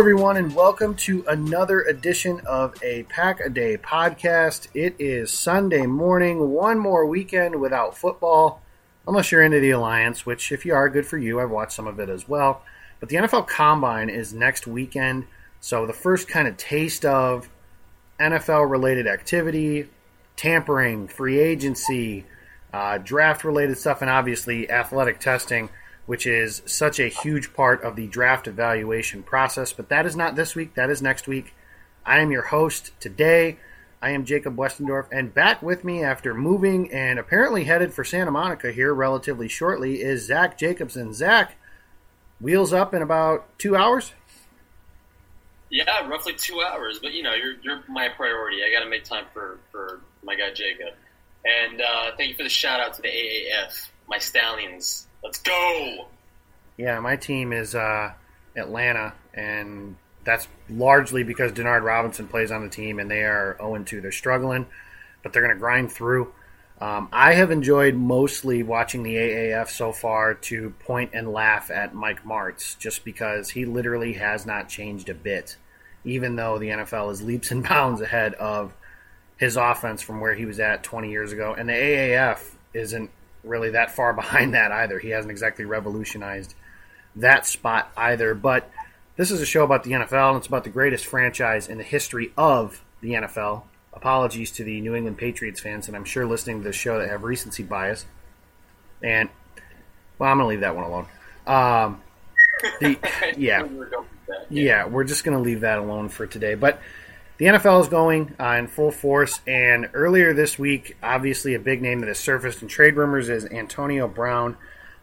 Everyone, and welcome to another edition of a Pack a Day podcast. It is Sunday morning, one more weekend without football, unless you're into the Alliance, which, if you are, good for you. I've watched some of it as well. But the NFL Combine is next weekend, so the first kind of taste of NFL related activity, tampering, free agency, uh, draft related stuff, and obviously athletic testing which is such a huge part of the draft evaluation process. But that is not this week, that is next week. I am your host today. I am Jacob Westendorf, and back with me after moving and apparently headed for Santa Monica here relatively shortly is Zach Jacobson. Zach, wheels up in about two hours? Yeah, roughly two hours. But you know, you're you're my priority. I got to make time for for my guy Jacob. And uh, thank you for the shout out to the AAF, my stallions. Let's go. Yeah, my team is uh, Atlanta, and that's largely because Denard Robinson plays on the team, and they are 0 2. They're struggling, but they're going to grind through. Um, I have enjoyed mostly watching the AAF so far to point and laugh at Mike Martz, just because he literally has not changed a bit, even though the NFL is leaps and bounds ahead of his offense from where he was at 20 years ago. And the AAF isn't really that far behind that either. He hasn't exactly revolutionized that spot either. But this is a show about the NFL, and it's about the greatest franchise in the history of the NFL. Apologies to the New England Patriots fans, and I'm sure listening to this show that have recency bias. And, well, I'm going to leave that one alone. Um, the, yeah. Yeah, we're just going to leave that alone for today. But the NFL is going uh, in full force, and earlier this week, obviously a big name that has surfaced in trade rumors is Antonio Brown.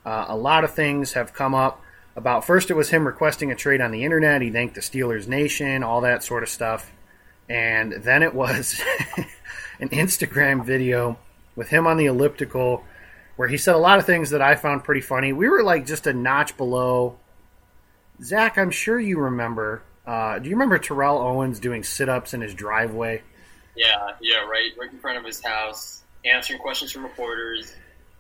Uh, a lot of things have come up about. First, it was him requesting a trade on the internet. He thanked the Steelers Nation, all that sort of stuff, and then it was an Instagram video with him on the elliptical where he said a lot of things that I found pretty funny. We were like just a notch below. Zach, I'm sure you remember uh, do you remember Terrell Owens doing sit ups in his driveway? Yeah, yeah, right, right in front of his house, answering questions from reporters.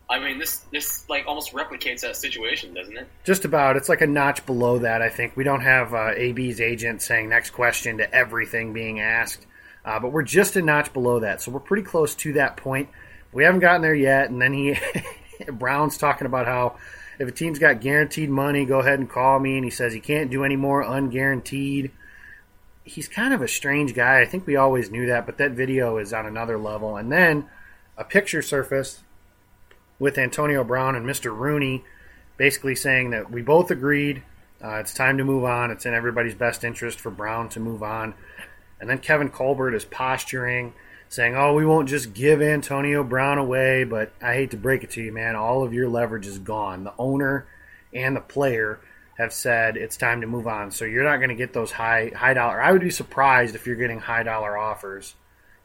I mean, this this like almost replicates that situation, doesn't it? Just about. It's like a notch below that. I think we don't have uh, AB's agent saying next question to everything being asked, uh, but we're just a notch below that. So we're pretty close to that point. We haven't gotten there yet. And then he Brown's talking about how if a team's got guaranteed money, go ahead and call me. And he says he can't do any more unguaranteed. He's kind of a strange guy. I think we always knew that, but that video is on another level. And then a picture surfaced with Antonio Brown and Mr. Rooney basically saying that we both agreed uh, it's time to move on. It's in everybody's best interest for Brown to move on. And then Kevin Colbert is posturing saying, "Oh, we won't just give Antonio Brown away." But I hate to break it to you, man. All of your leverage is gone. The owner and the player have said it's time to move on. So you're not going to get those high high dollar. I would be surprised if you're getting high dollar offers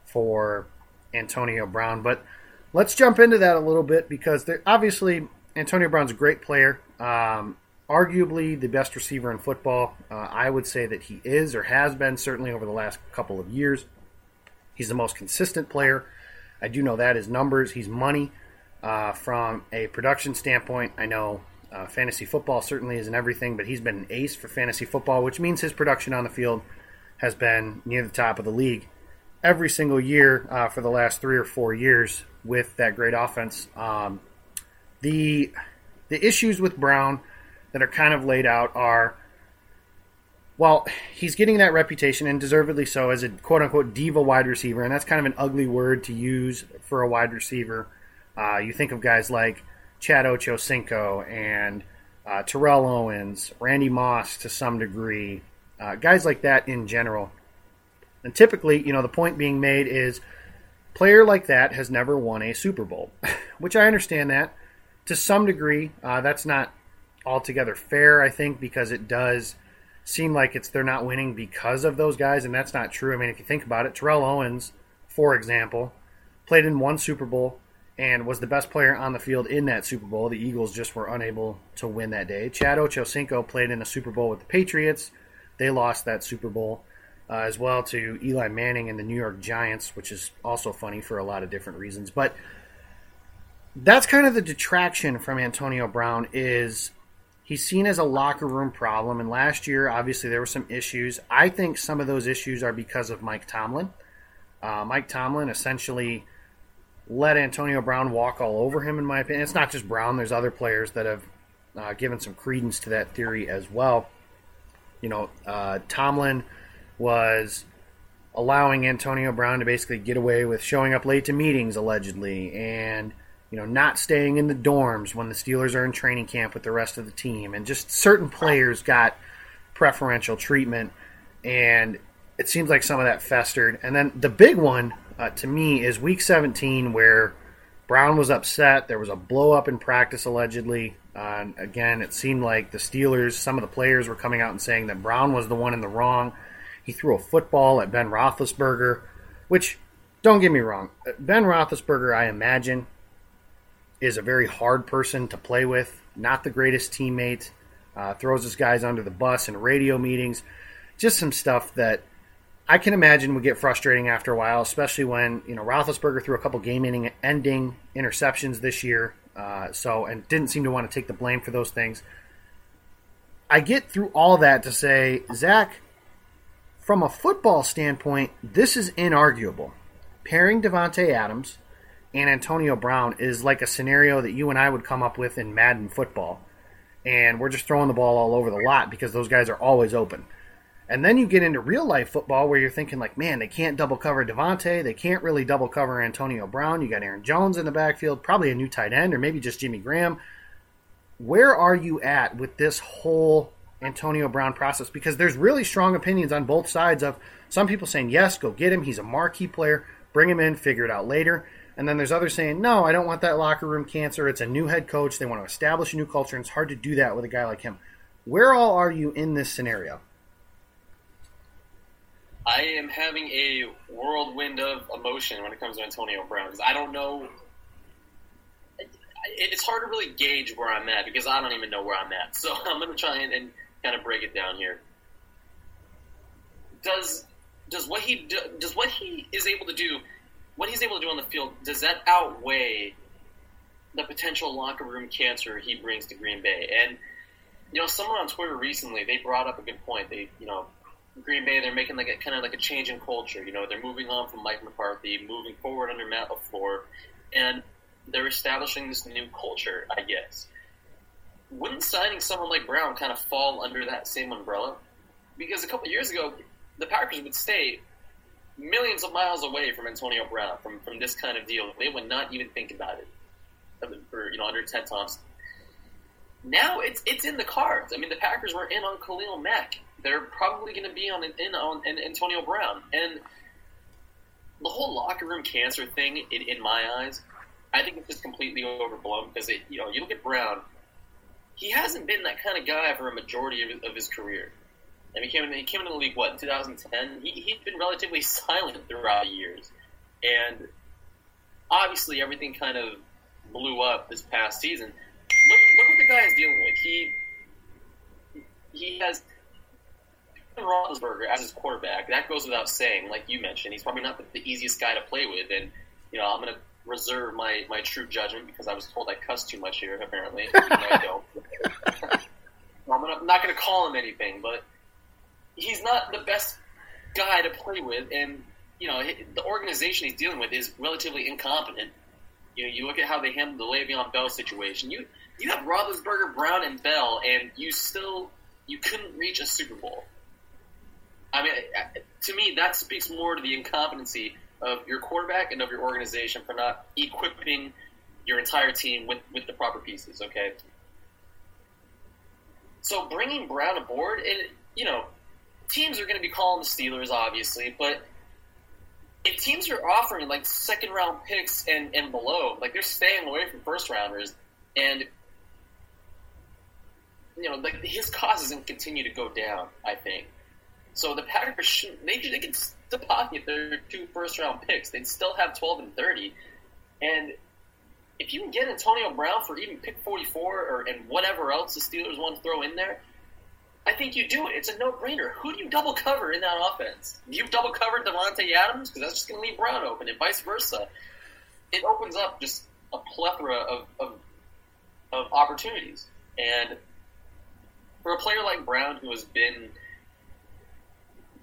for Antonio Brown. But let's jump into that a little bit because obviously Antonio Brown's a great player. Um, arguably the best receiver in football. Uh, I would say that he is or has been certainly over the last couple of years. He's the most consistent player. I do know that his numbers. He's money. Uh, from a production standpoint, I know uh, fantasy football certainly isn't everything, but he's been an ace for fantasy football, which means his production on the field has been near the top of the league every single year uh, for the last three or four years with that great offense. Um, the the issues with Brown that are kind of laid out are well, he's getting that reputation, and deservedly so, as a quote unquote diva wide receiver, and that's kind of an ugly word to use for a wide receiver. Uh, you think of guys like Chad Ochocinco and uh, Terrell Owens, Randy Moss to some degree, uh, guys like that in general. And typically, you know, the point being made is player like that has never won a Super Bowl, which I understand that to some degree. Uh, that's not altogether fair, I think, because it does seem like it's they're not winning because of those guys, and that's not true. I mean, if you think about it, Terrell Owens, for example, played in one Super Bowl and was the best player on the field in that Super Bowl. The Eagles just were unable to win that day. Chad Ochocinco played in a Super Bowl with the Patriots. They lost that Super Bowl uh, as well to Eli Manning and the New York Giants, which is also funny for a lot of different reasons. But that's kind of the detraction from Antonio Brown is he's seen as a locker room problem. And last year, obviously, there were some issues. I think some of those issues are because of Mike Tomlin. Uh, Mike Tomlin essentially let Antonio Brown walk all over him, in my opinion. It's not just Brown, there's other players that have uh, given some credence to that theory as well. You know, uh, Tomlin was allowing Antonio Brown to basically get away with showing up late to meetings, allegedly, and you know, not staying in the dorms when the Steelers are in training camp with the rest of the team, and just certain players got preferential treatment, and it seems like some of that festered. And then the big one uh, to me is Week 17, where Brown was upset. There was a blow up in practice allegedly. Uh, again, it seemed like the Steelers, some of the players were coming out and saying that Brown was the one in the wrong. He threw a football at Ben Roethlisberger, which, don't get me wrong, Ben Roethlisberger, I imagine, is a very hard person to play with, not the greatest teammate, uh, throws his guys under the bus in radio meetings. Just some stuff that I can imagine would get frustrating after a while, especially when you know Roethlisberger threw a couple game-ending interceptions this year, uh, so and didn't seem to want to take the blame for those things. I get through all that to say, Zach, from a football standpoint, this is inarguable. Pairing Davante Adams and Antonio Brown is like a scenario that you and I would come up with in Madden football. And we're just throwing the ball all over the lot because those guys are always open. And then you get into real life football where you're thinking like, man, they can't double cover Davante, they can't really double cover Antonio Brown. You got Aaron Jones in the backfield, probably a new tight end, or maybe just Jimmy Graham. Where are you at with this whole Antonio Brown process? Because there's really strong opinions on both sides of some people saying, yes, go get him. He's a marquee player. Bring him in, figure it out later. And then there's others saying, no, I don't want that locker room cancer. It's a new head coach. They want to establish a new culture, and it's hard to do that with a guy like him. Where all are you in this scenario? I am having a whirlwind of emotion when it comes to Antonio Brown because I don't know. It's hard to really gauge where I'm at because I don't even know where I'm at. So I'm going to try and, and kind of break it down here. Does does what he do, does what he is able to do what he's able to do on the field, does that outweigh the potential locker room cancer he brings to Green Bay? And you know, someone on Twitter recently they brought up a good point. They, you know, Green Bay they're making like a kind of like a change in culture. You know, they're moving on from Mike McCarthy, moving forward under Matt LaFleur, and they're establishing this new culture. I guess. Wouldn't signing someone like Brown kind of fall under that same umbrella? Because a couple years ago, the Packers would stay millions of miles away from Antonio Brown from, from this kind of deal. They would not even think about it. For, you know, under Ted Thompson. Now it's it's in the cards. I mean, the Packers were in on Khalil Mack. They're probably going to be on in on Antonio Brown, and the whole locker room cancer thing. In, in my eyes, I think it's just completely overblown because it, you know you look at Brown. He hasn't been that kind of guy for a majority of, of his career. And he came in, he came into the league what in 2010. He, he'd been relatively silent throughout the years, and obviously everything kind of blew up this past season. Look, look what the guy is dealing with. He he has Roethlisberger as his quarterback. That goes without saying. Like you mentioned, he's probably not the, the easiest guy to play with, and you know I'm going to reserve my, my true judgment because I was told I cuss too much here. Apparently, I don't. I'm, gonna, I'm not going to call him anything, but he's not the best guy to play with, and you know the organization he's dealing with is relatively incompetent. You know, you look at how they handled the Le'Veon Bell situation. You you have Roethlisberger, Brown, and Bell, and you still you couldn't reach a Super Bowl. I mean, to me, that speaks more to the incompetency of your quarterback and of your organization for not equipping your entire team with, with the proper pieces. Okay. So bringing Brown aboard, and you know, teams are going to be calling the Steelers, obviously, but if teams are offering like second round picks and, and below, like they're staying away from first rounders, and you know, like his cost doesn't continue to go down. I think so. The Packers should they they can still pocket their two first round picks. They'd still have twelve and thirty, and if you can get Antonio Brown for even pick forty four or and whatever else the Steelers want to throw in there, I think you do it. It's a no-brainer. Who do you double cover in that offense? You double cover Davante Adams because that's just going to leave Brown open, and vice versa. It opens up just a plethora of, of, of opportunities. And for a player like Brown, who has been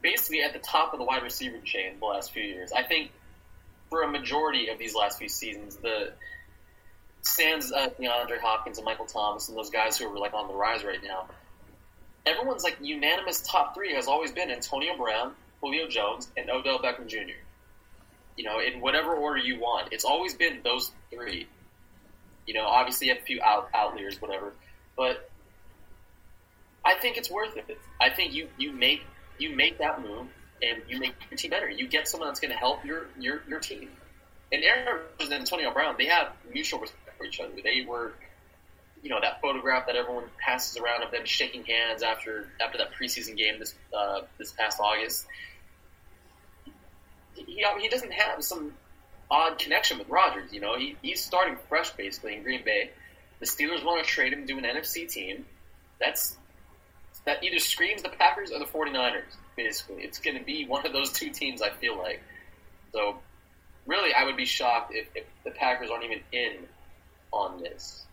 basically at the top of the wide receiver chain the last few years, I think for a majority of these last few seasons, the stands uh, DeAndre Hopkins and Michael Thomas and those guys who are like on the rise right now everyone's like unanimous top three has always been Antonio Brown, Julio Jones, and Odell Beckham Jr. You know, in whatever order you want, it's always been those three. You know, obviously you have a few out, outliers, whatever, but I think it's worth it. I think you you make you make that move and you make your team better. You get someone that's going to help your your your team. And Aaron Rodgers and Antonio Brown, they have mutual respect for each other. They were you know that photograph that everyone passes around of them shaking hands after after that preseason game this uh, this past August. He, he doesn't have some odd connection with Rodgers. You know, he, he's starting fresh basically in Green Bay. The Steelers want to trade him to an NFC team. That's that either screams the Packers or the 49ers. Basically, it's going to be one of those two teams. I feel like. So, really, I would be shocked if, if the Packers aren't even in on this.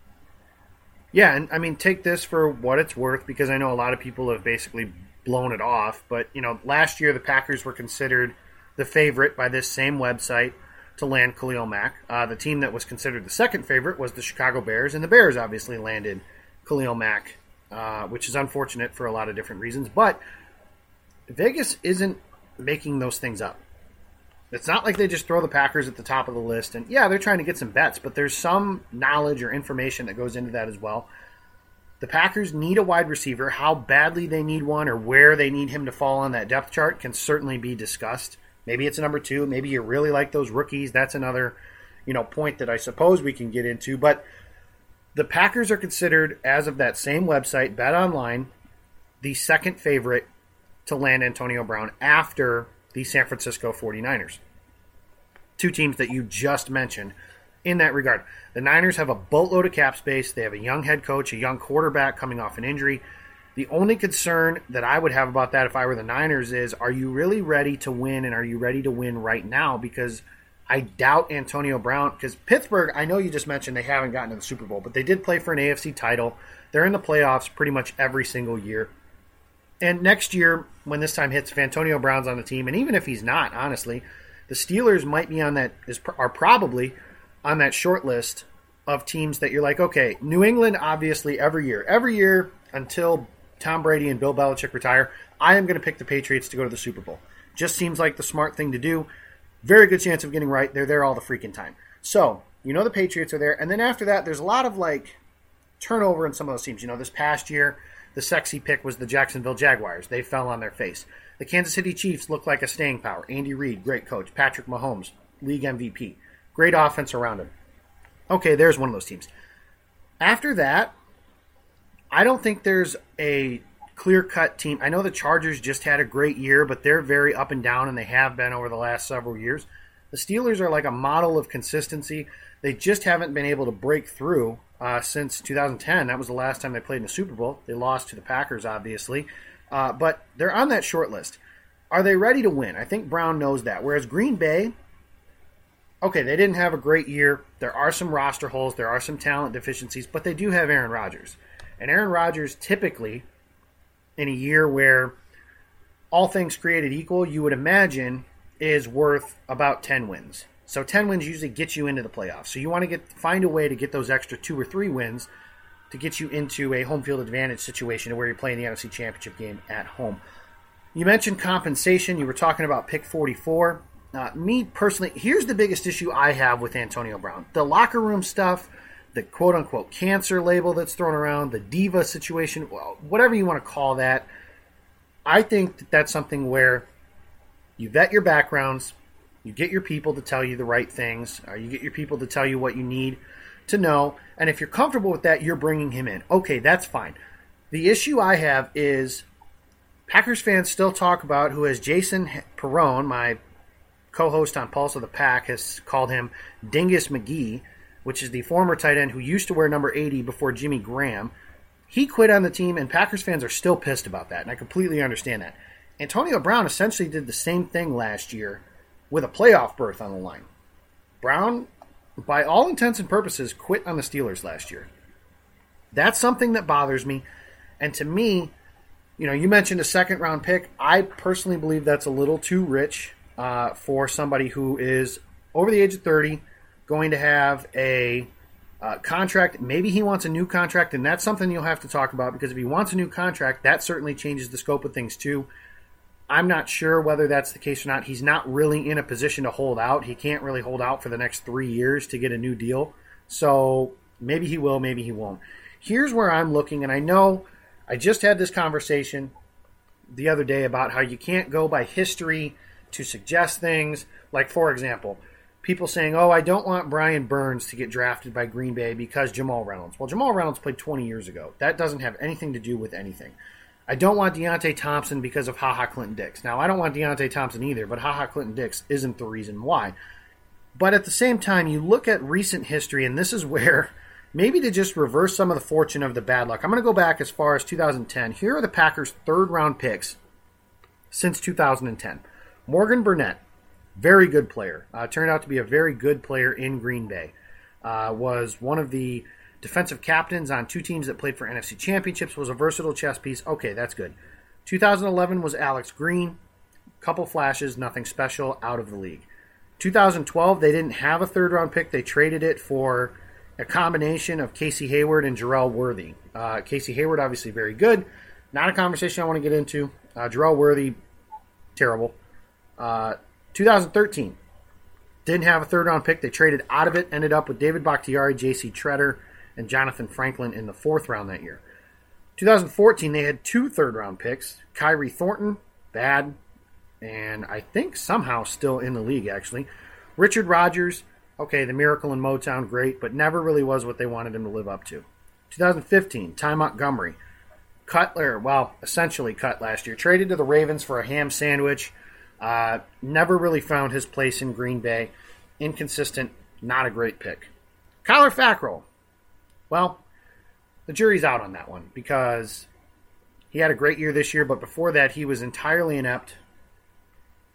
Yeah, and I mean, take this for what it's worth because I know a lot of people have basically blown it off. But, you know, last year the Packers were considered the favorite by this same website to land Khalil Mack. Uh, the team that was considered the second favorite was the Chicago Bears, and the Bears obviously landed Khalil Mack, uh, which is unfortunate for a lot of different reasons. But Vegas isn't making those things up. It's not like they just throw the Packers at the top of the list. And yeah, they're trying to get some bets, but there's some knowledge or information that goes into that as well. The Packers need a wide receiver. How badly they need one or where they need him to fall on that depth chart can certainly be discussed. Maybe it's a number two. Maybe you really like those rookies. That's another, you know, point that I suppose we can get into. But the Packers are considered, as of that same website, Bet Online, the second favorite to land Antonio Brown after the San Francisco 49ers. Two teams that you just mentioned in that regard. The Niners have a boatload of cap space. They have a young head coach, a young quarterback coming off an injury. The only concern that I would have about that if I were the Niners is are you really ready to win and are you ready to win right now? Because I doubt Antonio Brown, because Pittsburgh, I know you just mentioned they haven't gotten to the Super Bowl, but they did play for an AFC title. They're in the playoffs pretty much every single year. And next year, when this time hits, if Antonio Brown's on the team, and even if he's not, honestly, the Steelers might be on that is are probably on that short list of teams that you're like, okay, New England, obviously, every year, every year until Tom Brady and Bill Belichick retire, I am going to pick the Patriots to go to the Super Bowl. Just seems like the smart thing to do. Very good chance of getting right. They're there all the freaking time. So you know the Patriots are there, and then after that, there's a lot of like turnover in some of those teams. You know, this past year the sexy pick was the Jacksonville Jaguars. They fell on their face. The Kansas City Chiefs look like a staying power. Andy Reid, great coach. Patrick Mahomes, league MVP. Great offense around him. Okay, there's one of those teams. After that, I don't think there's a clear cut team. I know the Chargers just had a great year, but they're very up and down, and they have been over the last several years. The Steelers are like a model of consistency. They just haven't been able to break through uh, since 2010. That was the last time they played in the Super Bowl. They lost to the Packers, obviously, uh, but they're on that short list. Are they ready to win? I think Brown knows that. Whereas Green Bay, okay, they didn't have a great year. There are some roster holes, there are some talent deficiencies, but they do have Aaron Rodgers. And Aaron Rodgers typically, in a year where all things created equal, you would imagine is worth about 10 wins. So 10 wins usually gets you into the playoffs. So you want to get find a way to get those extra two or three wins to get you into a home field advantage situation where you're playing the NFC Championship game at home. You mentioned compensation. You were talking about pick 44. Uh, me personally, here's the biggest issue I have with Antonio Brown the locker room stuff, the quote unquote cancer label that's thrown around, the diva situation, whatever you want to call that. I think that that's something where you vet your backgrounds, you get your people to tell you the right things, or you get your people to tell you what you need to know, and if you're comfortable with that, you're bringing him in. Okay, that's fine. The issue I have is Packers fans still talk about who, as Jason Perrone, my co-host on Pulse of the Pack, has called him Dingus McGee, which is the former tight end who used to wear number 80 before Jimmy Graham. He quit on the team, and Packers fans are still pissed about that, and I completely understand that. Antonio Brown essentially did the same thing last year with a playoff berth on the line. Brown, by all intents and purposes, quit on the Steelers last year. That's something that bothers me. And to me, you know, you mentioned a second round pick. I personally believe that's a little too rich uh, for somebody who is over the age of 30, going to have a uh, contract. Maybe he wants a new contract, and that's something you'll have to talk about because if he wants a new contract, that certainly changes the scope of things too. I'm not sure whether that's the case or not. He's not really in a position to hold out. He can't really hold out for the next three years to get a new deal. So maybe he will, maybe he won't. Here's where I'm looking, and I know I just had this conversation the other day about how you can't go by history to suggest things. Like, for example, people saying, oh, I don't want Brian Burns to get drafted by Green Bay because Jamal Reynolds. Well, Jamal Reynolds played 20 years ago. That doesn't have anything to do with anything. I don't want Deionte Thompson because of HaHa Clinton Dix. Now, I don't want Deionte Thompson either, but HaHa Clinton Dix isn't the reason why. But at the same time, you look at recent history, and this is where maybe to just reverse some of the fortune of the bad luck. I'm going to go back as far as 2010. Here are the Packers' third round picks since 2010. Morgan Burnett, very good player, uh, turned out to be a very good player in Green Bay. Uh, was one of the defensive captains on two teams that played for NFC championships, was a versatile chess piece. Okay, that's good. 2011 was Alex Green. Couple flashes, nothing special, out of the league. 2012, they didn't have a third round pick. They traded it for a combination of Casey Hayward and Jerel Worthy. Uh, Casey Hayward, obviously very good. Not a conversation I want to get into. Uh, Jerel Worthy, terrible. Uh, 2013, didn't have a third round pick. They traded out of it, ended up with David Bakhtiari, J.C. Tretter, and Jonathan Franklin in the fourth round that year. 2014, they had two third round picks Khyri Thornton, bad, and I think somehow still in the league, actually. Richard Rodgers, okay, the miracle in Motown, great, but never really was what they wanted him to live up to. 2015, Ty Montgomery, Cutler, well, essentially cut last year, traded to the Ravens for a ham sandwich. Uh, never really found his place in Green Bay. Inconsistent, not a great pick. Kyler Fackrell, well, the jury's out on that one because he had a great year this year, but before that, he was entirely inept.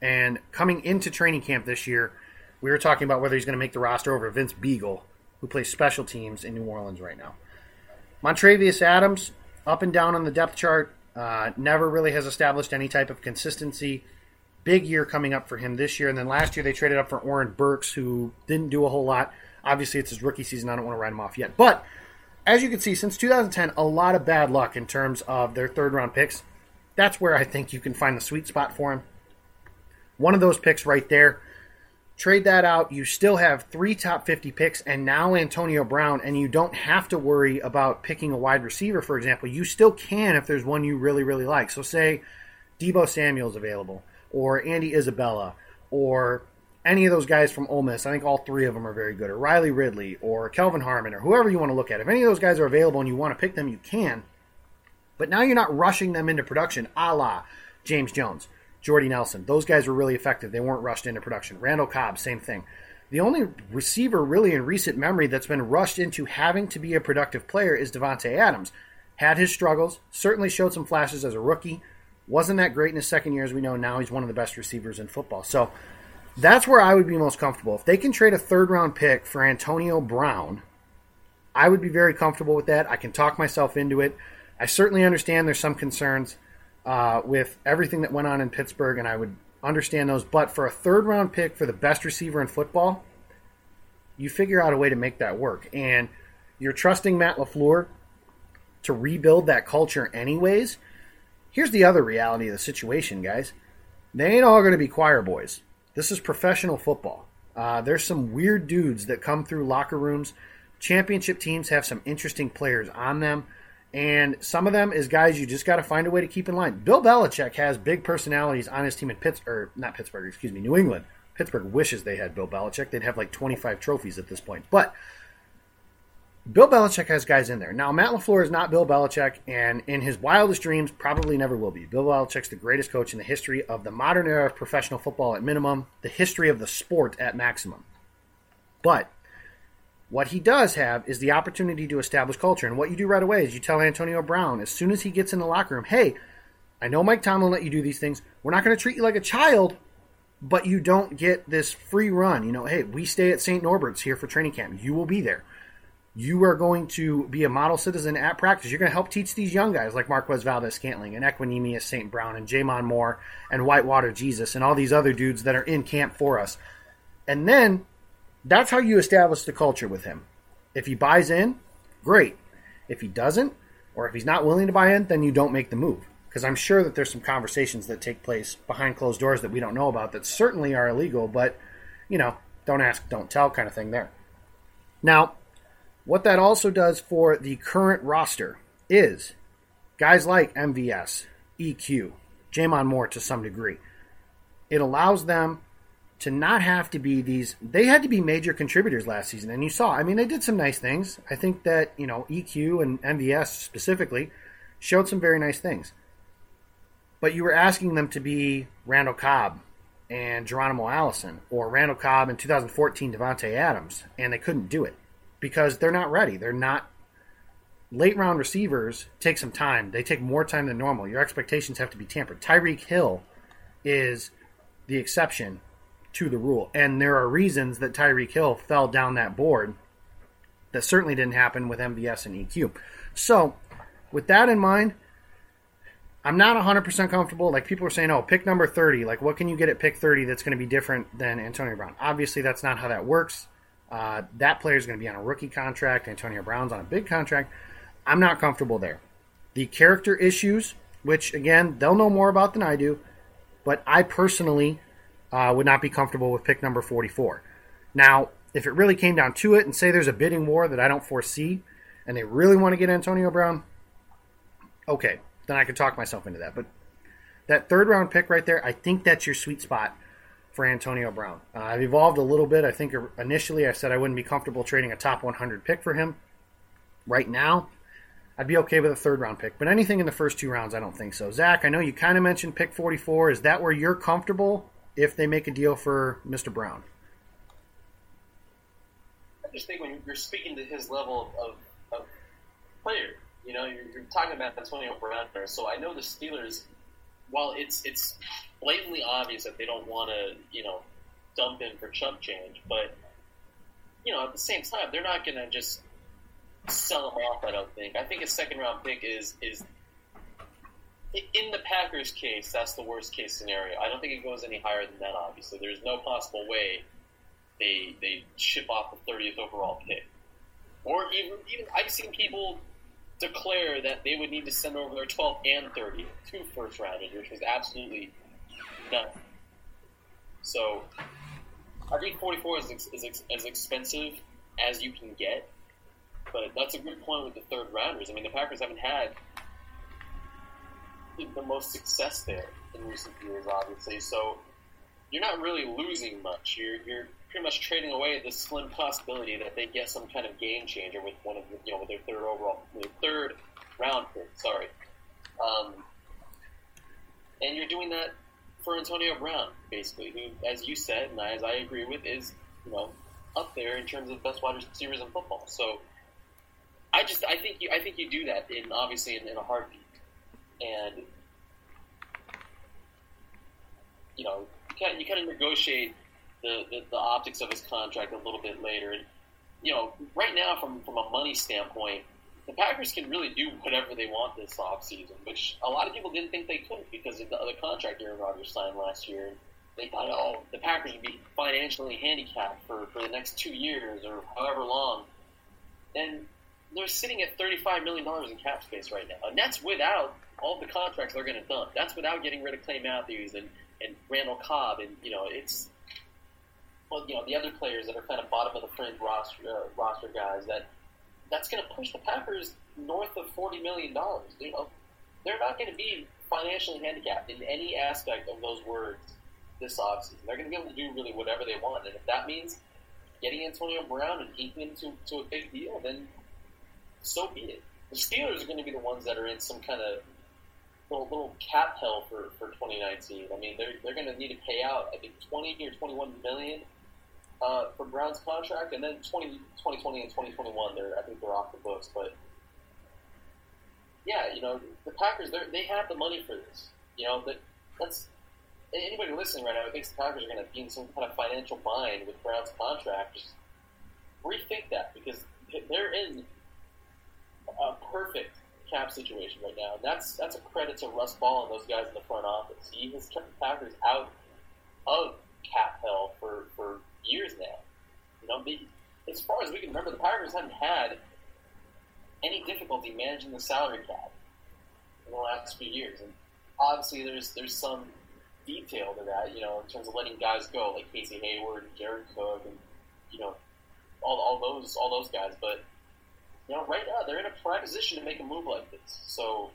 And coming into training camp this year, we were talking about whether he's going to make the roster over Vince Biegel, who plays special teams in New Orleans right now. Montravius Adams, up and down on the depth chart, uh, never really has established any type of consistency. Big year coming up for him this year. And then last year they traded up for Oren Burks, who didn't do a whole lot. Obviously, it's his rookie season. I don't want to write him off yet. But as you can see, since 2010, a lot of bad luck in terms of their third round picks. That's where I think you can find the sweet spot for him. One of those picks right there. Trade that out. You still have three top 50 picks and now Antonio Brown, and you don't have to worry about picking a wide receiver, for example. You still can if there's one you really, really like. So, say Deebo Samuel's available, or Andy Isabella, or any of those guys from Ole Miss, I think all three of them are very good, or Riley Ridley, or Kelvin Harmon, or whoever you want to look at. If any of those guys are available and you want to pick them, you can. But now you're not rushing them into production, a la James Jones, Jordy Nelson. Those guys were really effective. They weren't rushed into production. Randall Cobb, same thing. The only receiver really in recent memory that's been rushed into having to be a productive player is Davante Adams. Had his struggles, certainly showed some flashes as a rookie. Wasn't that great in his second year, as we know. Now he's one of the best receivers in football. So that's where I would be most comfortable. If they can trade a third round pick for Antonio Brown, I would be very comfortable with that. I can talk myself into it. I certainly understand there's some concerns uh, with everything that went on in Pittsburgh, and I would understand those. But for a third round pick for the best receiver in football, you figure out a way to make that work. And you're trusting Matt LaFleur to rebuild that culture, anyways. Here's the other reality of the situation, guys. They ain't all going to be choir boys. This is professional football. Uh, there's some weird dudes that come through locker rooms. Championship teams have some interesting players on them, and some of them is guys you just got to find a way to keep in line. Bill Belichick has big personalities on his team in Pittsburgh, not Pittsburgh, excuse me, New England. Pittsburgh wishes they had Bill Belichick. They'd have like 25 trophies at this point. But Bill Belichick has guys in there. Now, Matt LaFleur is not Bill Belichick, and in his wildest dreams, probably never will be. Bill Belichick's the greatest coach in the history of the modern era of professional football at minimum, the history of the sport at maximum. But what he does have is the opportunity to establish culture. And what you do right away is you tell Antonio Brown, as soon as he gets in the locker room, hey, I know Mike Tomlin let you do these things. We're not going to treat you like a child, but you don't get this free run. You know, hey, we stay at St. Norbert's here for training camp. You will be there. You are going to be a model citizen at practice. You're going to help teach these young guys like Marquez Valdes-Scantling and Equanimeous St. Brown and J'Mon Moore and Whitewater Jesus and all these other dudes that are in camp for us. And then that's how you establish the culture with him. If he buys in, great. If he doesn't, or if he's not willing to buy in, then you don't make the move because I'm sure that there's some conversations that take place behind closed doors that we don't know about that certainly are illegal, but you know, don't ask, don't tell kind of thing there. Now, what that also does for the current roster is guys like MVS, EQ, J'Mon Moore to some degree. It allows them to not have to be these they had to be major contributors last season and you saw i mean they did some nice things. I think that you know eq and mvs specifically showed some very nice things. But you were asking them to be Randall Cobb and Geronimo Allison or Randall Cobb in 2014 Davante Adams, and they couldn't do it because they're not ready. They're not late round receivers take some time. They take more time than normal. Your expectations have to be tempered. Tyreek Hill is the exception to the rule, and there are reasons that Tyreek Hill fell down that board that certainly didn't happen with MVS and EQ. So, with that in mind, I'm not 100% comfortable. Like people are saying, oh, pick number 30. Like, what can you get at pick 30 that's going to be different than Antonio Brown? Obviously, that's not how that works. Uh, that player is going to be on a rookie contract. Antonio Brown's on a big contract. I'm not comfortable there. The character issues, which again, they'll know more about than I do, but I personally uh, would not be comfortable with pick number 44. Now, if it really came down to it, and say there's a bidding war that I don't foresee, and they really want to get Antonio Brown, okay, then I could talk myself into that. But that third round pick right there, I think that's your sweet spot for Antonio Brown. Uh, I've evolved a little bit. I think initially I said I wouldn't be comfortable trading a top 100 pick for him. Right now, I'd be okay with a third round pick, but anything in the first two rounds, I don't think so. Zach, I know you kind of mentioned pick 44. Is that where you're comfortable if they make a deal for Mr. Brown? I just think when you're speaking to his level of, of player, you know, you're, you're talking about Antonio Brown there. So I know the Steelers, while it's it's blatantly obvious that they don't want to, you know, dump in for chump change, but you know, at the same time, they're not going to just sell him off. I don't think. I think a second round pick is is in the Packers' case, that's the worst case scenario. I don't think it goes any higher than that. Obviously, there's no possible way they they ship off the 30th overall pick, or even even I've seen people declare that they would need to send over their 12th and 30th, two first rounders, which was absolutely nuts. So I think 44 is, is ex, as expensive as you can get, but that's a good point with the third rounders. I mean, the Packers haven't had the most success there in recent years, obviously. So you're not really losing much. You're you're pretty much trading away the slim possibility that they get some kind of game changer with one of the, you know with their third overall, their third round pick. Sorry, um, and you're doing that for Antonio Brown, basically, who, as you said, and as I agree with, is you know up there in terms of best wide receivers in football. So I just I think you I think you do that in obviously in, in a heartbeat, and you know you kind of, you kind of negotiate the, the, the optics of his contract a little bit later. And you know, right now, from from a money standpoint, the Packers can really do whatever they want this offseason, which a lot of people didn't think they could because of the other contract Aaron Rodgers signed last year. They thought, oh, the Packers would be financially handicapped for, for the next two years or however long. And they're sitting at $35 million in cap space right now. And that's without all the contracts they're going to dump. That's without getting rid of Clay Matthews and, and Randall Cobb. And, you know, it's, well, you know, the other players that are kind of bottom of the fringe roster, uh, roster guys that that's going to push the Packers north of $40 million. You know, they're not going to be financially handicapped in any aspect of those words this offseason. They're going to be able to do really whatever they want. And if that means getting Antonio Brown and inking him to, to a big deal, then so be it. The Steelers are going to be the ones that are in some kind of little, little cap hell for, for 2019. I mean, they're, they're going to need to pay out, I think, 20 or 21 million uh, for Brown's contract, and then 20, 2020 and 2021, they're, I think they're off the books. But yeah, you know, the Packers, they have the money for this. You know, that that's anybody listening right now who thinks the Packers are going to be in some kind of financial bind with Brown's contract, just rethink that because they're in a perfect cap situation right now. And that's that's a credit to Russ Ball and those guys in the front office. He has kept the Packers out of cap hell for, for years now. You know, the, as far as we can remember, the Pirates haven't had any difficulty managing the salary cap in the last few years. And obviously, there's there's some detail to that, you know, in terms of letting guys go, like Casey Hayward and Jared Cook, and you know, all, all those all those guys. But you know, right now they're in a prime position to make a move like this. So,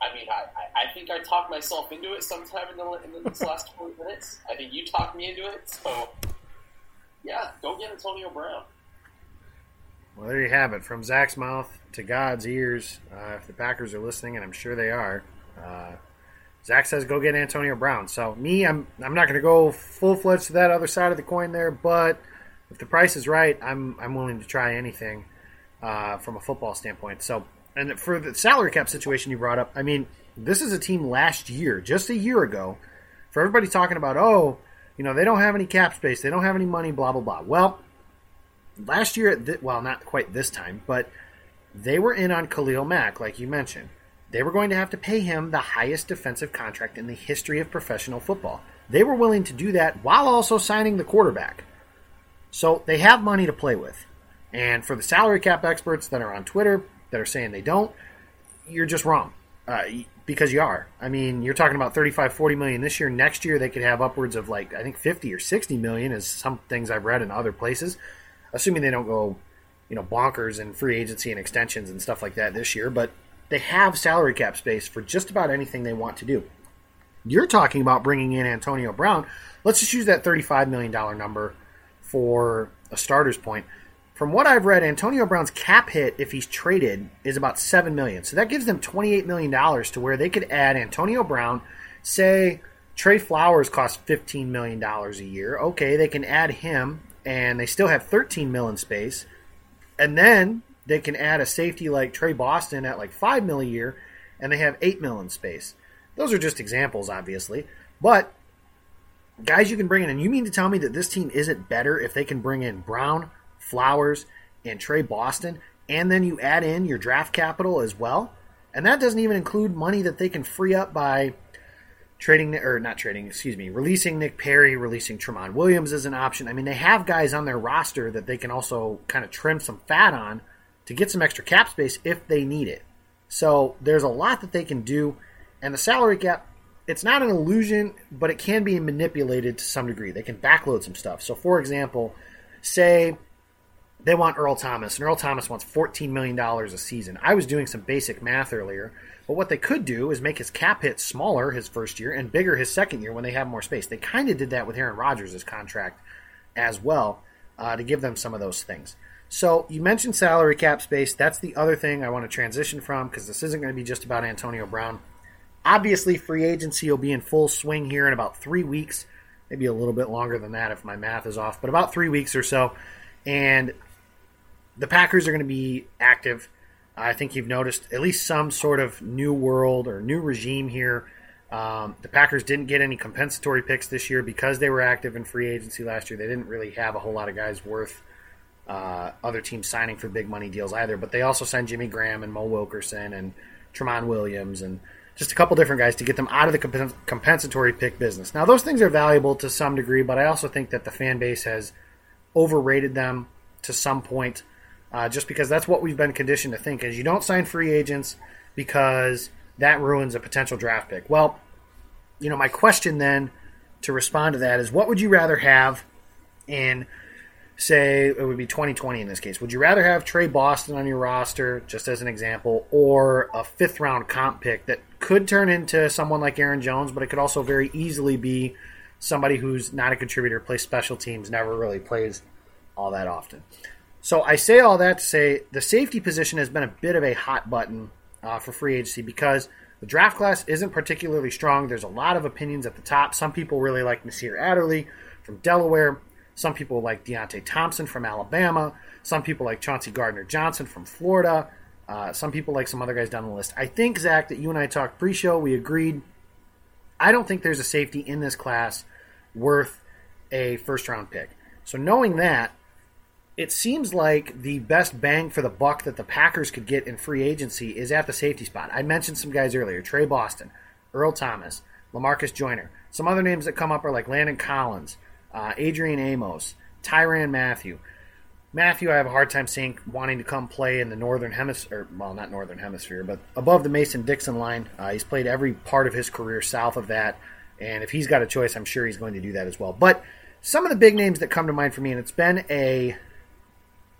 I mean, I, I, think I talked myself into it sometime in, the, in this last 20 minutes. I think you talked me into it. So, yeah, go get Antonio Brown. Well, there you have it. From Zach's mouth to God's ears. Uh, if the Packers are listening, and I'm sure they are, uh, Zach says go get Antonio Brown. So me, I'm I'm not going to go full fledged to that other side of the coin there, but if the price is right, I'm I'm willing to try anything uh, from a football standpoint. So, and for the salary cap situation you brought up, I mean, this is a team last year, just a year ago, for everybody talking about, oh, you know, they don't have any cap space, they don't have any money, blah blah blah. Well, last year, th- well, not quite this time, but they were in on Khalil Mack, like you mentioned. They were going to have to pay him the highest defensive contract in the history of professional football. They were willing to do that while also signing the quarterback. So they have money to play with. And for the salary cap experts that are on Twitter that are saying they don't, you're just wrong. Uh, because you are. I mean, you're talking about 35, 40 million this year. Next year, they could have upwards of like, I think 50 or 60 million, is some things I've read in other places. Assuming they don't go, you know, bonkers in free agency and extensions and stuff like that this year. But they have salary cap space for just about anything they want to do. You're talking about bringing in Antonio Brown. Let's just use that $35 million number for a starter's point from what I've read, Antonio Brown's cap hit if he's traded is about seven million. So that gives them twenty-eight million dollars to where they could add Antonio Brown. Say Trey Flowers costs fifteen million dollars a year. Okay, they can add him, and they still have thirteen million space. And then they can add a safety like Tre Boston at like five mil a year, and they have eight million space. Those are just examples, obviously, but guys you can bring in. And you mean to tell me that this team isn't better if they can bring in Brown? Flowers, and Tre Boston, and then you add in your draft capital as well. And that doesn't even include money that they can free up by trading or not trading, excuse me, releasing Nick Perry, releasing Tramon Williams as an option. I mean, they have guys on their roster that they can also kind of trim some fat on to get some extra cap space if they need it. So there's a lot that they can do, and the salary cap. It's not an illusion, but it can be manipulated to some degree. They can backload some stuff. So, for example, say they want Earl Thomas, and Earl Thomas wants $14 million a season. I was doing some basic math earlier, but what they could do is make his cap hit smaller his first year and bigger his second year when they have more space. They kind of did that with Aaron Rodgers' contract as well uh, to give them some of those things. So you mentioned salary cap space. That's the other thing I want to transition from because this isn't going to be just about Antonio Brown. Obviously, free agency will be in full swing here in about three weeks, maybe a little bit longer than that if my math is off, but about three weeks or so. And the Packers are going to be active. I think you've noticed at least some sort of new world or new regime here. Um, the Packers didn't get any compensatory picks this year because they were active in free agency last year. They didn't really have a whole lot of guys worth uh, other teams signing for big money deals either. But they also signed Jimmy Graham and Mo Wilkerson and Tramon Williams and just a couple different guys to get them out of the comp- compensatory pick business. Now, those things are valuable to some degree, but I also think that the fan base has overrated them to some point uh, just because that's what we've been conditioned to think is you don't sign free agents because that ruins a potential draft pick. Well, you know, my question then to respond to that is what would you rather have in say it would be 2020 in this case. Would you rather have Tre Boston on your roster, just as an example, or a fifth round comp pick that could turn into someone like Aaron Jones, but it could also very easily be somebody who's not a contributor, plays special teams, never really plays all that often. So I say all that to say the safety position has been a bit of a hot button uh, for free agency because the draft class isn't particularly strong. There's a lot of opinions at the top. Some people really like Nasir Adderley from Delaware. Some people like Deionte Thompson from Alabama. Some people like Chauncey Gardner Johnson from Florida. Uh, some people like some other guys down the list. I think, Zach, that you and I talked pre show, we agreed. I don't think there's a safety in this class worth a first round pick. So, knowing that, it seems like the best bang for the buck that the Packers could get in free agency is at the safety spot. I mentioned some guys earlier Tre Boston, Earl Thomas, Lamarcus Joyner. Some other names that come up are like Landon Collins, uh, Adrian Amos, Tyrann Mathieu. Mathieu, I have a hard time seeing wanting to come play in the northern hemisphere. Well, not northern hemisphere, but above the Mason Dixon line. Uh, he's played every part of his career south of that, and if he's got a choice, I'm sure he's going to do that as well. But some of the big names that come to mind for me, and it's been a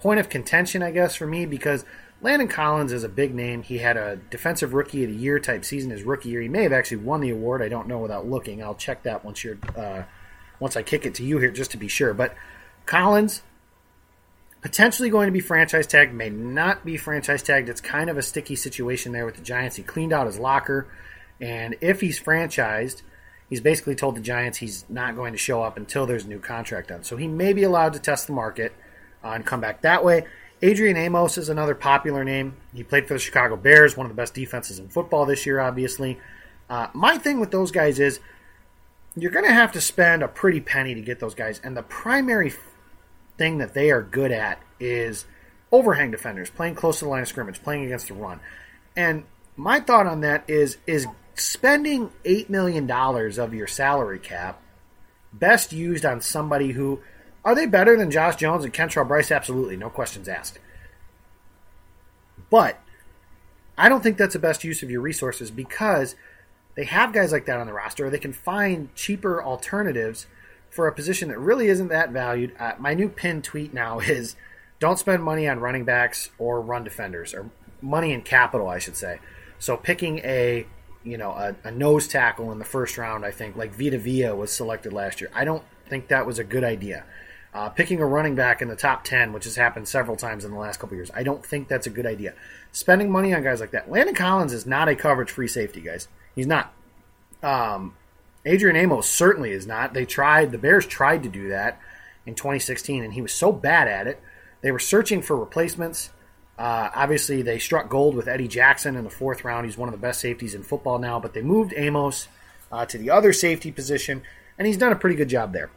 point of contention, I guess, for me because Landon Collins is a big name. He had a defensive rookie of the year type season his rookie year. He may have actually won the award. I don't know without looking. I'll check that once you're uh, once I kick it to you here just to be sure. But Collins potentially going to be franchise tagged, may not be franchise tagged. It's kind of a sticky situation there with the Giants. He cleaned out his locker, and if he's franchised, he's basically told the Giants he's not going to show up until there's a new contract done. So he may be allowed to test the market and come back that way. Adrian Amos is another popular name. He played for the Chicago Bears, one of the best defenses in football this year, obviously. Uh, my thing with those guys is you're going to have to spend a pretty penny to get those guys. And the primary thing that they are good at is overhang defenders, playing close to the line of scrimmage, playing against the run. And my thought on that is is spending eight million dollars of your salary cap best used on somebody who are they better than Josh Jones and Kentrell Brice? Absolutely, no questions asked. But I don't think that's the best use of your resources because they have guys like that on the roster, they can find cheaper alternatives for a position that really isn't that valued. Uh, my new pin tweet now is don't spend money on running backs or run defenders, or money in capital, I should say. So picking a you know a, a nose tackle in the first round, I think like Vita Vea was selected last year. I don't think that was a good idea. Uh, picking a running back in the top 10, which has happened several times in the last couple years, I don't think that's a good idea. Spending money on guys like that. Landon Collins is not a coverage free safety, guys. He's not. Um, Adrian Amos certainly is not. They tried, the Bears tried to do that in 2016, and he was so bad at it. They were searching for replacements. Uh, obviously, they struck gold with Eddie Jackson in the fourth round. He's one of the best safeties in football now, but they moved Amos uh, to the other safety position, and he's done a pretty good job there.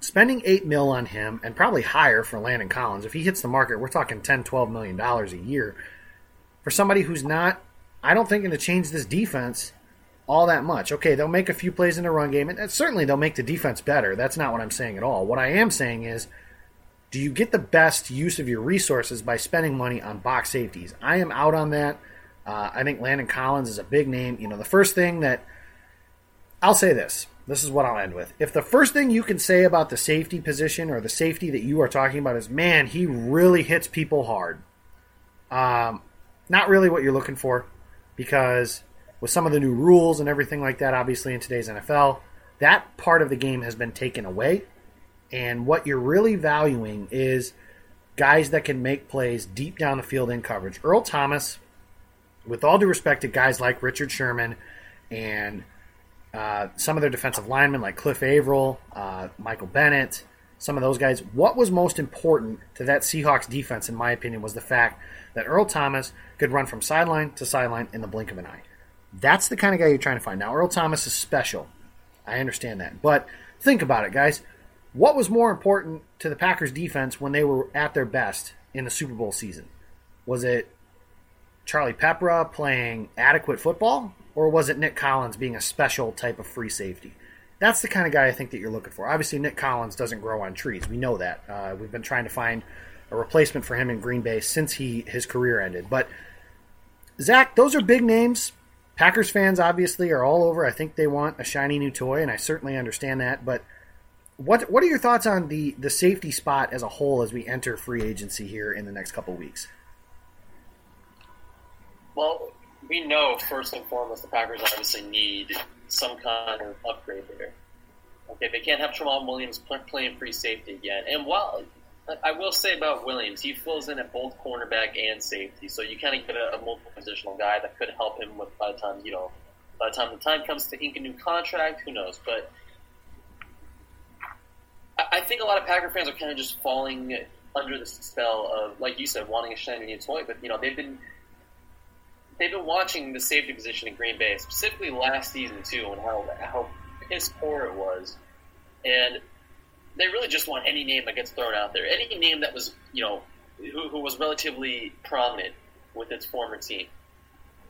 Spending eight mil on him, and probably higher for Landon Collins, if he hits the market, we're talking 10, 12 million dollars a year for somebody who's not, I don't think, going to change this defense all that much. Okay, they'll make a few plays in the run game, and certainly they'll make the defense better. That's not what I'm saying at all. What I am saying is, do you get the best use of your resources by spending money on box safeties? I am out on that. Uh, I think Landon Collins is a big name. You know, the first thing that I'll say this. This is what I'll end with. If the first thing you can say about the safety position or the safety that you are talking about is, man, he really hits people hard, um, not really what you're looking for because with some of the new rules and everything like that, obviously in today's NFL, that part of the game has been taken away. And what you're really valuing is guys that can make plays deep down the field in coverage. Earl Thomas, with all due respect to guys like Richard Sherman and uh, some of their defensive linemen like Cliff Avril, uh, Michael Bennett, some of those guys, what was most important to that Seahawks defense, in my opinion, was the fact that Earl Thomas could run from sideline to sideline in the blink of an eye. That's the kind of guy you're trying to find. Now, Earl Thomas is special. I understand that. But think about it, guys. What was more important to the Packers defense when they were at their best in the Super Bowl season? Was it Charlie Peprah playing adequate football, or was it Nick Collins being a special type of free safety? That's the kind of guy I think that you're looking for. Obviously, Nick Collins doesn't grow on trees. We know that. Uh, we've been trying to find a replacement for him in Green Bay since he his career ended. But Zach, those are big names. Packers fans obviously are all over. I think they want a shiny new toy, and I certainly understand that. But what what are your thoughts on the the safety spot as a whole as we enter free agency here in the next couple weeks? Well, we know first and foremost the Packers obviously need some kind of upgrade there. Okay, they can't have Tramon Williams playing free safety again. And while I will say about Williams, he fills in at both cornerback and safety, so you kind of get a, a multiple positional guy that could help him with by the time you know by the time the time comes to ink a new contract. Who knows? But I, I think a lot of Packer fans are kind of just falling under the spell of, like you said, wanting a shiny new toy. But you know they've been they've been watching the safety position in Green Bay, specifically last season too, and how how piss poor it was, and they really just want any name that gets thrown out there, any name that was you know who, who was relatively prominent with its former team,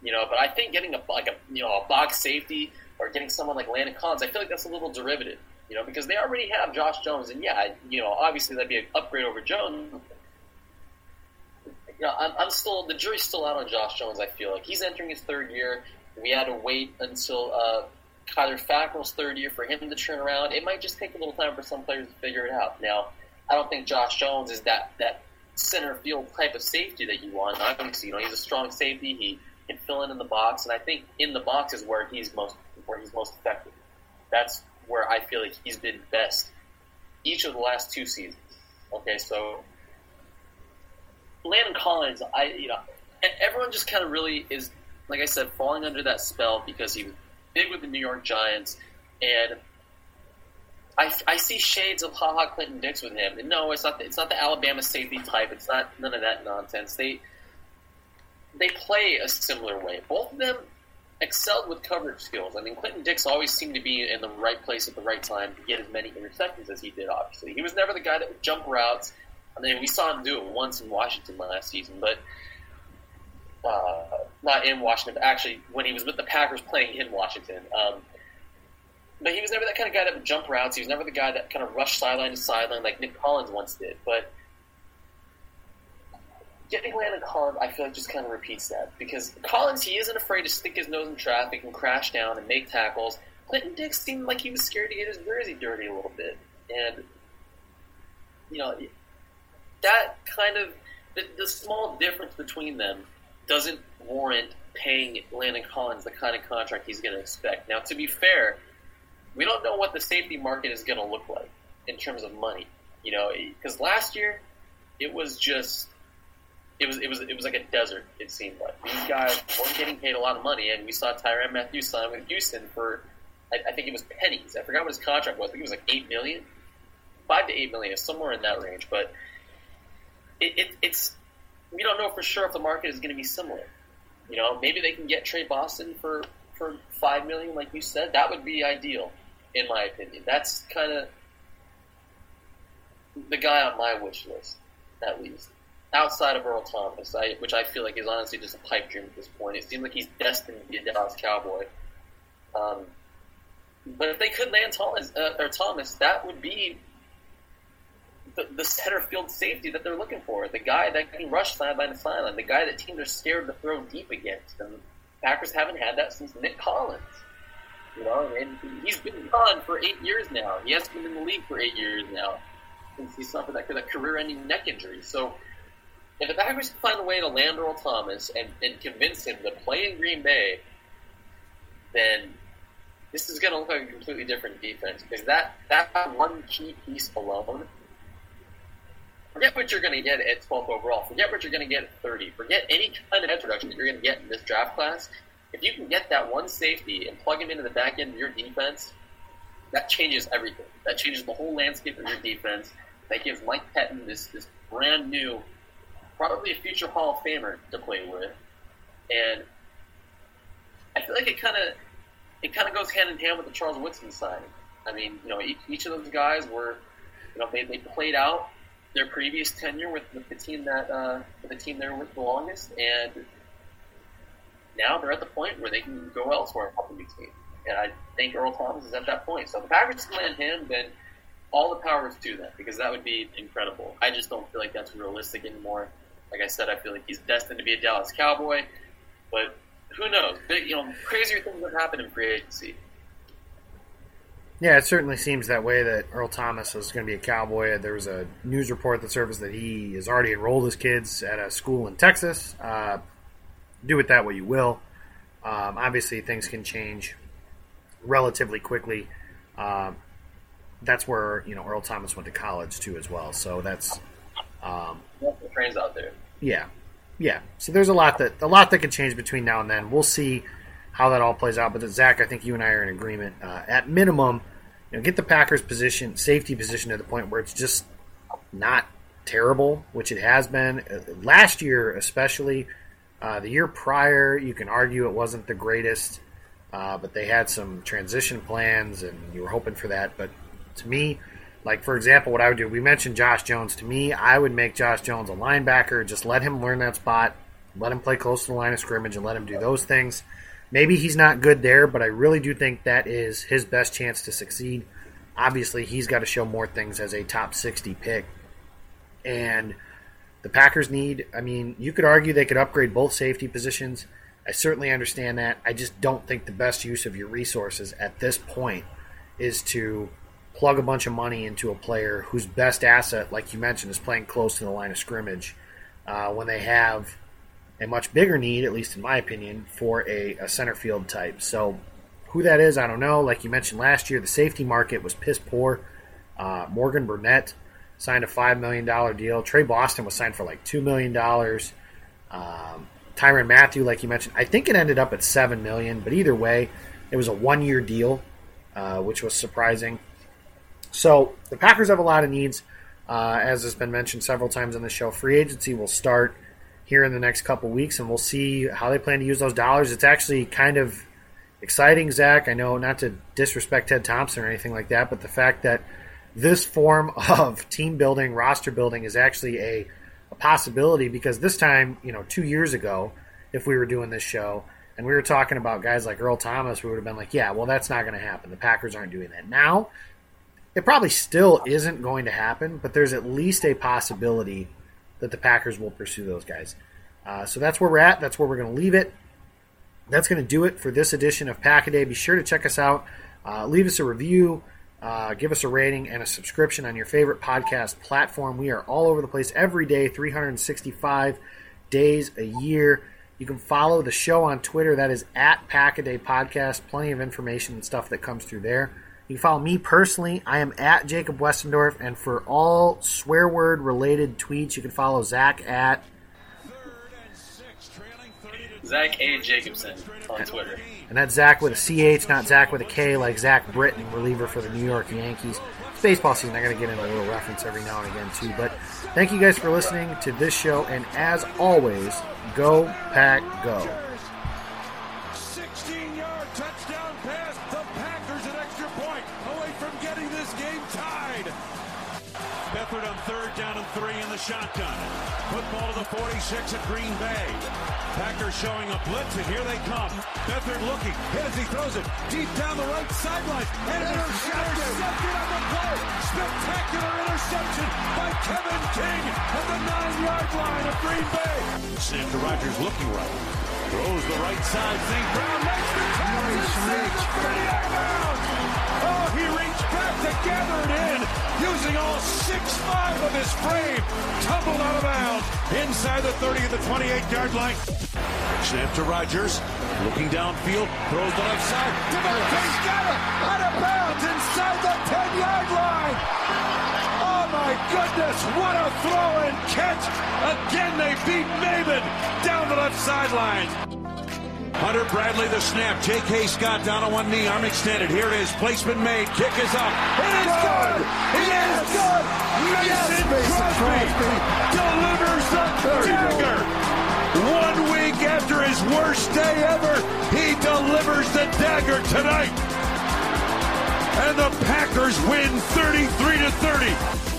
you know. But I think getting a like a you know a box safety or getting someone like Landon Collins, I feel like that's a little derivative, you know, because they already have Josh Jones, and yeah, you know, obviously that'd be an upgrade over Jones you know, I'm, I'm still the jury's still out on Josh Jones. I feel like he's entering his third year. We had to wait until uh, Kyler Fackrell's third year for him to turn around. It might just take a little time for some players to figure it out. Now, I don't think Josh Jones is that that center field type of safety that you want. Obviously, you know, he's a strong safety. He can fill in in the box, and I think in the box is where he's most where he's most effective. That's where I feel like he's been best each of the last two seasons. Okay, so Landon Collins, I you know, everyone just kind of really is, like I said, falling under that spell because he was big with the New York Giants, and I, I see shades of Ha Ha Clinton-Dix with him. And no, it's not the, it's not the Alabama safety type. It's not none of that nonsense. They they play a similar way. Both of them excelled with coverage skills. I mean, Clinton-Dix always seemed to be in the right place at the right time to get as many interceptions as he did. Obviously, he was never the guy that would jump routes I mean, we saw him do it once in Washington last season, but uh, not in Washington, actually when he was with the Packers playing in Washington. Um, but he was never that kind of guy that would jump routes. He was never the guy that kind of rushed sideline to sideline like Nick Collins once did. But getting Landon Collins, I feel like just kind of repeats that because Collins he isn't afraid to stick his nose in traffic and crash down and make tackles. Clinton-Dix seemed like he was scared to get his jersey dirty a little bit, and you know that kind of the, the small difference between them doesn't warrant paying Landon Collins the kind of contract he's going to expect. Now, to be fair, we don't know what the safety market is going to look like in terms of money. You know, eh, because last year it was just it was it was it was like a desert. It seemed like these guys weren't getting paid a lot of money, and we saw Tyrann Mathieu sign with Houston for I, I think it was pennies. I forgot what his contract was. I think it was like eight million, five to eight million, somewhere in that range. But it, it, it's we don't know for sure if the market is going to be similar. You know, maybe they can get Tre Boston for for five million, like you said. That would be ideal, in my opinion. That's kind of the guy on my wish list, at least. Outside of Earl Thomas, I, which I feel like is honestly just a pipe dream at this point. It seems like he's destined to be a Dallas Cowboy. Um, but if they could land Thomas, uh, or Thomas, that would be the, the center field safety that they're looking for, the guy that can rush sideline to sideline, the guy that teams are scared to throw deep against. And Packers haven't had that since Nick Collins. You know, and he's been gone for eight years now. He hasn't been in the league for eight years now since he suffered that, that career-ending neck injury. So, if the Packers can find a way to land Earl Thomas and, and convince him to play in Green Bay, then this is going to look like a completely different defense because that that one key piece alone Forget what you're going to get at 12th overall. Forget what you're going to get at 30. Forget any kind of introduction that you're going to get in this draft class. If you can get that one safety and plug him into the back end of your defense, that changes everything. That changes the whole landscape of your defense. That gives Mike Pettine this, this brand new, probably a future Hall of Famer to play with. And I feel like it kind of it kind of goes hand in hand with the Charles Woodson signing. I mean, you know, each, each of those guys were, you know, they, they played out their previous tenure with, with the team that uh, the team they were with the longest, and now they're at the point where they can go elsewhere and help a new team. And I think Earl Thomas is at that point. So if the Packers land him, then all the power to that because that would be incredible. I just don't feel like that's realistic anymore. Like I said, I feel like he's destined to be a Dallas Cowboy, but who knows? You know, crazier things have happened in free agency. Yeah, it certainly seems that way that Earl Thomas is going to be a Cowboy. There was a news report that surfaced that he has already enrolled his kids at a school in Texas. Uh, do with that what you will. Um, obviously, things can change relatively quickly. Um, that's where you know Earl Thomas went to college too, as well. So that's um, trains out there. Yeah, yeah. So there's a lot that a lot that can change between now and then. We'll see how that all plays out. But Zach, I think you and I are in agreement. Uh, at minimum, you know, get the Packers position, safety position to the point where it's just not terrible, which it has been uh, last year, especially. Uh, the year prior, you can argue it wasn't the greatest, uh, but they had some transition plans, and you were hoping for that. But to me, like for example, what I would do, we mentioned Josh Jones. To me, I would make Josh Jones a linebacker. Just let him learn that spot, let him play close to the line of scrimmage, and let him do those things. Maybe he's not good there, but I really do think that is his best chance to succeed. Obviously, he's got to show more things as a top 60 pick. And the Packers need, I mean, you could argue they could upgrade both safety positions. I certainly understand that. I just don't think the best use of your resources at this point is to plug a bunch of money into a player whose best asset, like you mentioned, is playing close to the line of scrimmage uh, when they have a much bigger need, at least in my opinion, for a, a center field type. So, who that is, I don't know. Like you mentioned last year, the safety market was piss poor. Uh, Morgan Burnett signed a $5 million deal. Tre Boston was signed for like $2 million. Um, Tyrann Mathieu, like you mentioned, I think it ended up at 7 million, but either way, it was a one year deal, uh, which was surprising. So the Packers have a lot of needs. Uh, as has been mentioned several times on the show, free agency will start here in the next couple weeks, and we'll see how they plan to use those dollars. It's actually kind of exciting, Zach. I know not to disrespect Ted Thompson or anything like that, but the fact that this form of team building, roster building is actually a, a possibility because this time, you know, two years ago, if we were doing this show and we were talking about guys like Earl Thomas, we would have been like, yeah, well, that's not going to happen. The Packers aren't doing that. Now, it probably still isn't going to happen, but there's at least a possibility that the Packers will pursue those guys. Uh, so that's where we're at. That's where we're going to leave it. That's going to do it for this edition of Pack a Day. Be sure to check us out. Uh, leave us a review. Uh, give us a rating and a subscription on your favorite podcast platform. We are all over the place every day, 365 days a year. You can follow the show on Twitter. That is at Pack a Day Podcast. Plenty of information and stuff that comes through there. You can follow me personally. I am at Jacob Westendorf. And for all swear word related tweets, you can follow Zach at Zach A. Jacobson on Twitter. And that's Zach with a CH, not Zach with a K, like Zach Britton, reliever for the New York Yankees. It's baseball season. I got to get in a little reference every now and again, too. But thank you guys for listening to this show. And as always, go, pack, go. Shotgun. Football to the 46 at Green Bay. Packers showing a blitz, and here they come. Beathard looking, hit as he throws it deep down the right sideline. And intercepted. intercepted on the play. Spectacular interception by Kevin King at the nine-yard line of Green Bay. To Rodgers looking right. Throws the right side. St. Brown makes the carry. Reach, Oh, he reached back to gather it in, using all six-five of his frame. Tumbled out of bounds inside the 30 of the 28-yard line. Snap to Rodgers, looking downfield, throws the left side. Davante's got it, out of bounds inside the 10-yard line. Oh my goodness, what a throw and catch! Again, they beat Maven down the left sideline. Hunter Bradley, the snap. J.K. Scott down on one knee, arm extended. Here it is. Placement made. Kick is up. It is good. It is good. Mason Crosby delivers the dagger. One week after his worst day ever, he delivers the dagger tonight. And the Packers win 33 to 30.